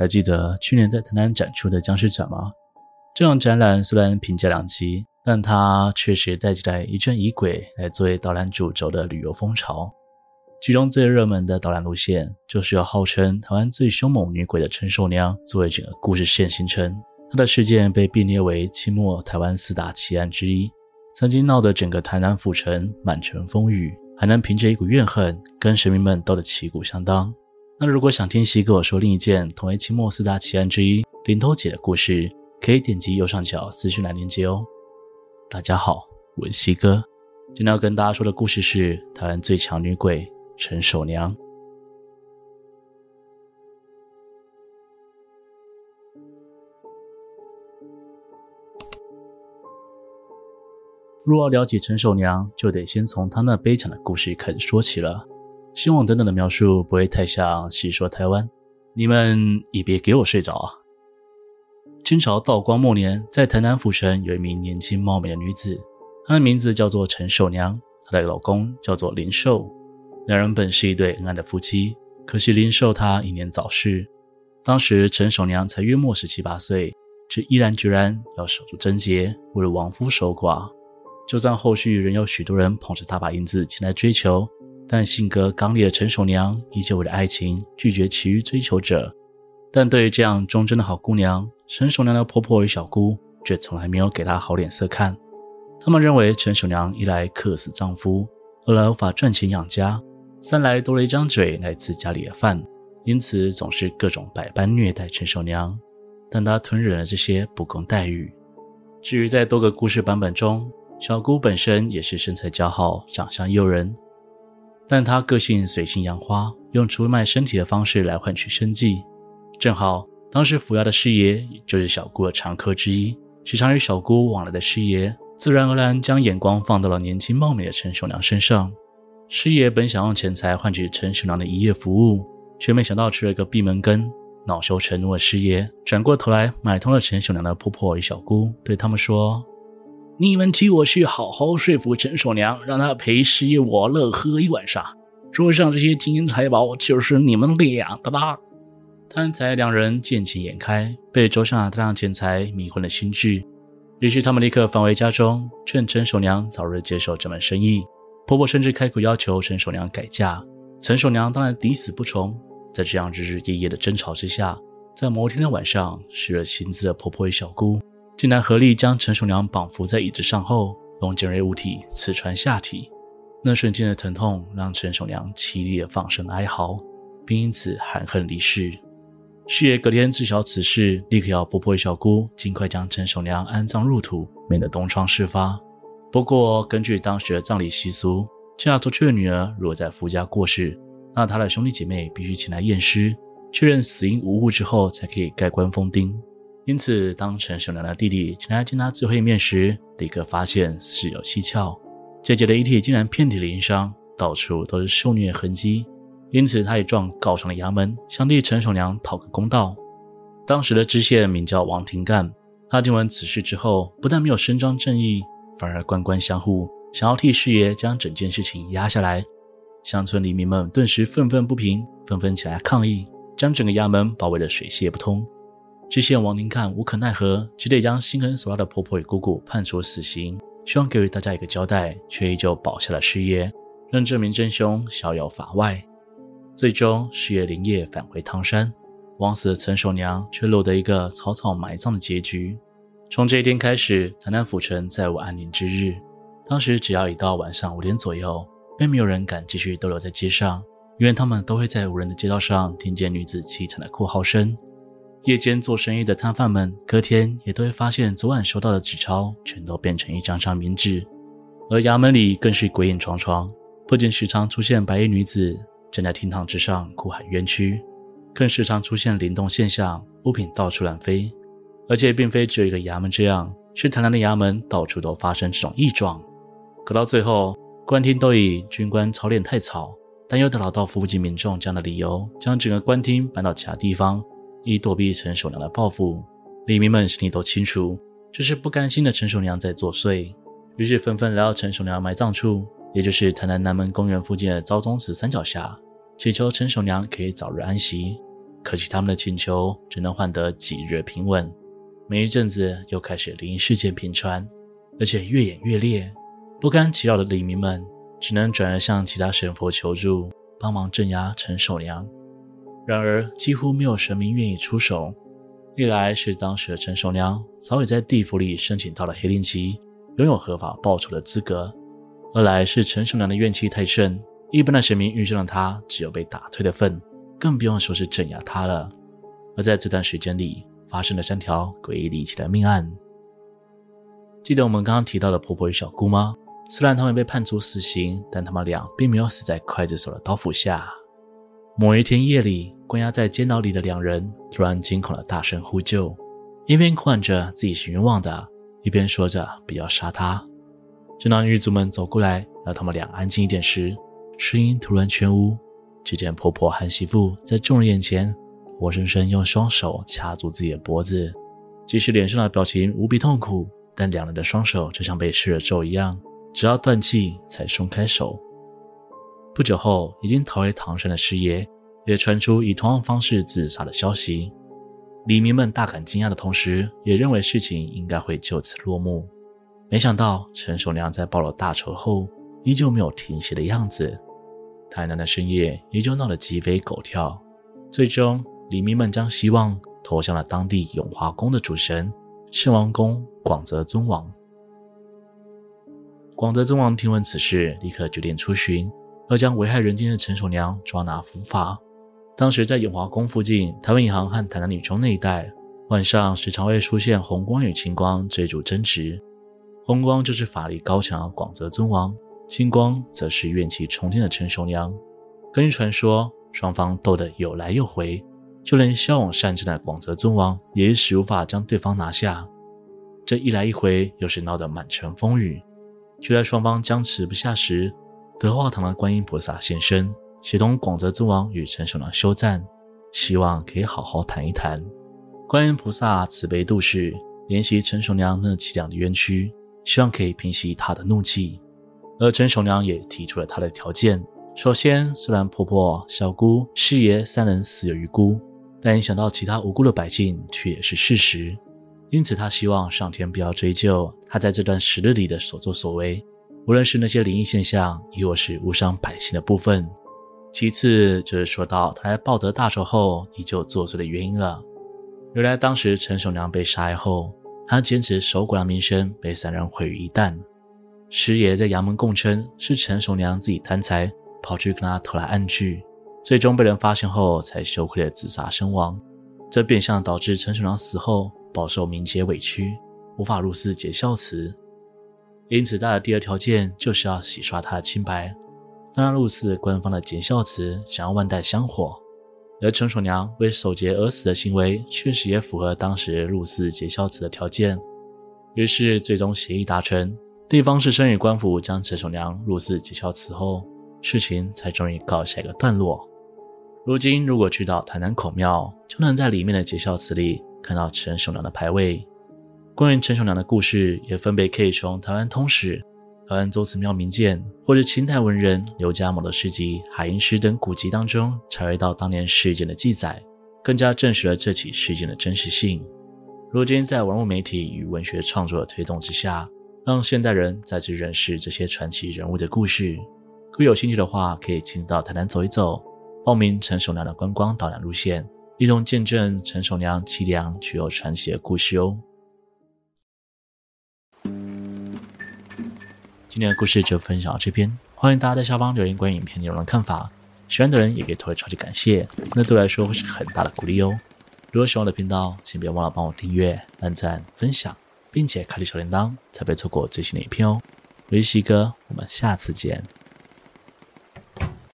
还记得去年在台南展出的僵尸展吗？这场展览虽然评价两极，但它确实带起来一阵疑鬼来作为导览主轴的旅游风潮。其中最热门的导览路线，就是由号称台湾最凶猛女鬼的陈寿娘作为整个故事线形成。她的事件被并列为清末台湾四大奇案之一，曾经闹得整个台南府城满城风雨，还能凭着一股怨恨跟神明们斗得旗鼓相当。那如果想听西哥我说另一件同为清末四大奇案之一林投姐的故事，可以点击右上角资讯栏链接哦。大家好，我是西哥，今天要跟大家说的故事是台湾最强女鬼。陈守娘。若要了解陈守娘，就得先从她那悲惨的故事开始说起了。希望等等的描述不会太像戏说台湾，你们也别给我睡着啊！清朝道光末年，在台南府城有一名年轻貌美的女子，她的名字叫做陈守娘，她的老公叫做林寿。两人本是一对恩爱的夫妻，可惜林寿他英年早逝。当时陈守娘才约莫十七八岁，却毅然决然要守住贞节，为了亡夫守寡。就算后续仍有许多人捧着大把银子前来追求，但性格刚烈的陈守娘依旧为了爱情拒绝其余追求者。但对于这样忠贞的好姑娘，陈守娘的婆婆与小姑却从来没有给她好脸色看。他们认为陈守娘一来克死丈夫，二来无法赚钱养家。三来多了一张嘴来吃家里的饭，因此总是各种百般虐待陈守娘。但她吞忍了这些不公待遇。至于在多个故事版本中，小姑本身也是身材姣好、长相诱人，但他个性随性杨花，用出卖身体的方式来换取生计。正好当时府衙的师爷就是小姑的常客之一，时常与小姑往来的师爷，自然而然将眼光放到了年轻貌美的陈秀娘身上。师爷本想用钱财换取陈秀娘的一夜服务，却没想到吃了个闭门羹。恼羞成怒的师爷转过头来买通了陈秀娘的婆婆与小姑，对他们说：“你们替我去好好说服陈守娘，让她陪师爷我乐喝一晚上。桌上这些金银财宝就是你们俩的啦。”贪财两人见钱眼开，被桌上的大量钱财迷昏了心智，于是他们立刻返回家中，劝陈守娘早日接受这门生意。婆婆甚至开口要求陈守娘改嫁，陈守娘当然抵死不从。在这样日日夜夜的争吵之下，在某天的晚上，失了心智的婆婆与小姑竟然合力将陈守娘绑缚在椅子上后，用尖锐物体刺穿下体。那瞬间的疼痛让陈守娘凄厉的放声哀嚎，并因此含恨离世。师爷隔天知晓此事，立刻要婆婆与小姑尽快将陈守娘安葬入土，免得东窗事发。不过，根据当时的葬礼习俗，嫁出去的女儿如果在夫家过世，那她的兄弟姐妹必须前来验尸，确认死因无误之后，才可以盖棺封钉。因此，当陈守娘的弟弟前来见她最后一面时，立刻发现事有蹊跷，姐姐的遗体竟然遍体鳞伤，到处都是受虐痕迹。因此，他也状告上了衙门，想替陈守娘讨个公道。当时的知县名叫王廷干，他听闻此事之后，不但没有伸张正义。反而官官相护，想要替师爷将整件事情压下来。乡村里民们顿时愤愤不平，纷纷起来抗议，将整个衙门包围得水泄不通。知县王林看无可奈何，只得将心狠手辣的婆婆与姑姑判处死刑，希望给予大家一个交代，却依旧保下了师爷，让这名真凶逍遥法外。最终，师爷连夜返回汤山，枉死的陈守娘却落得一个草草埋葬的结局。从这一天开始，台南府城再无安宁之日。当时只要一到晚上五点左右，便没有人敢继续逗留在街上，因为他们都会在无人的街道上听见女子凄惨的哭号声。夜间做生意的摊贩们，隔天也都会发现昨晚收到的纸钞全都变成一张张冥纸。而衙门里更是鬼影幢幢，不仅时常出现白衣女子站在厅堂之上哭喊冤屈，更时常出现灵动现象，物品到处乱飞。而且并非只有一个衙门这样，是台南的衙门到处都发生这种异状。可到最后，官厅都以军官操练太吵，担忧打扰到附近民众这样的理由，将整个官厅搬到其他地方，以躲避陈守娘的报复。里民们心里都清楚，这是不甘心的陈守娘在作祟，于是纷纷来到陈守娘埋葬处，也就是台南南门公园附近的昭宗祠山脚下，祈求陈守娘可以早日安息。可惜他们的请求只能换得几日平稳。没一阵子，又开始灵异事件频传，而且越演越烈。不甘其扰的里民们只能转而向其他神佛求助，帮忙镇压陈守娘。然而，几乎没有神明愿意出手。一来是当时的陈寿娘早已在地府里申请到了黑令旗，拥有合法报仇的资格；二来是陈寿娘的怨气太盛，一般的神明遇上了她，只有被打退的份，更不用说是镇压她了。而在这段时间里，发生了三条诡异离奇的命案。记得我们刚刚提到的婆婆与小姑吗？虽然他们被判处死刑，但他们俩并没有死在刽子手的刀斧下。某一天夜里，关押在监牢里的两人突然惊恐地大声呼救，一边哭喊着自己是冤枉的，一边说着不要杀他。正当狱卒们走过来让他们俩安静一点时，声音突然全无。只见婆婆和媳妇在众人眼前，活生生用双手掐住自己的脖子，即使脸上的表情无比痛苦，但两人的双手就像被施了咒一样，直到断气才松开手。不久后，已经逃回唐山的师爷也传出以同样方式自杀的消息。黎民们大感惊讶的同时，也认为事情应该会就此落幕。没想到陈守娘在报了大仇后，依旧没有停歇的样子。台南的深夜依旧闹得鸡飞狗跳。最终，黎民们将希望投向了当地永华宫的主神圣王公广泽尊王。广泽尊王听闻此事，立刻决定出巡。要将危害人间的陈守娘抓拿伏法。当时在永华宫附近，台湾银行和台南女中那一带，晚上时常会出现红光与青光追逐争执。红光就是法力高强的广泽尊王，青光则是怨气冲天的陈守娘。根据传说，双方斗得有来有回，就连骁勇善战的广泽尊王也一时无法将对方拿下。这一来一回，又是闹得满城风雨。就在双方僵持不下时，德化堂的观音菩萨现身，协同广泽尊王与陈守娘休战，希望可以好好谈一谈。观音菩萨慈悲度世，怜惜陈守娘那凄凉的冤屈，希望可以平息她的怒气。而陈守娘也提出了她的条件：首先，虽然婆婆、小姑、师爷三人死有余辜，但影响到其他无辜的百姓却也是事实。因此，她希望上天不要追究她在这段时日里的所作所为。无论是那些灵异现象，亦或是误伤百姓的部分。其次就是说到他在报得大仇后依旧作祟的原因了。原来当时陈守娘被杀害后，他坚持守寡的名声被三人毁于一旦。师爷在衙门供称是陈守娘自己贪财，跑去跟他偷来暗去，最终被人发现后才羞愧的自杀身亡。这变相导致陈守娘死后饱受民间委屈，无法入寺结孝慈。因此，他的第二条件就是要洗刷他的清白，让他入寺官方的结孝慈，想要万代香火。而陈守娘为守节而死的行为，确实也符合当时入寺结孝慈的条件。于是，最终协议达成，地方士绅与官府将陈守娘入寺结孝慈后，事情才终于告下一个段落。如今，如果去到台南孔庙，就能在里面的结孝祠里看到陈守娘的牌位。关于陈守良的故事，也分别可以从台湾通史、台湾邹祠庙名鉴，或者清代文人刘家谋的诗集《海音诗》等古籍当中，查阅到当年事件的记载，更加证实了这起事件的真实性。如今，在网络媒体与文学创作的推动之下，让现代人再次认识这些传奇人物的故事。如果有兴趣的话，可以亲自到台南走一走，报名陈守良的观光导览路线，一同见证陈守良凄凉却又传奇的故事哦。今天的故事就分享到这边，欢迎大家在下方留言关于影片内容的看法。喜欢的人也可以投个超级感谢，那对我来说会是很大的鼓励哦。如果喜欢我的频道，请别忘了帮我订阅、按赞、分享，并且开启小铃铛，才不会错过最新的影片哦。我是西哥，我们下次见。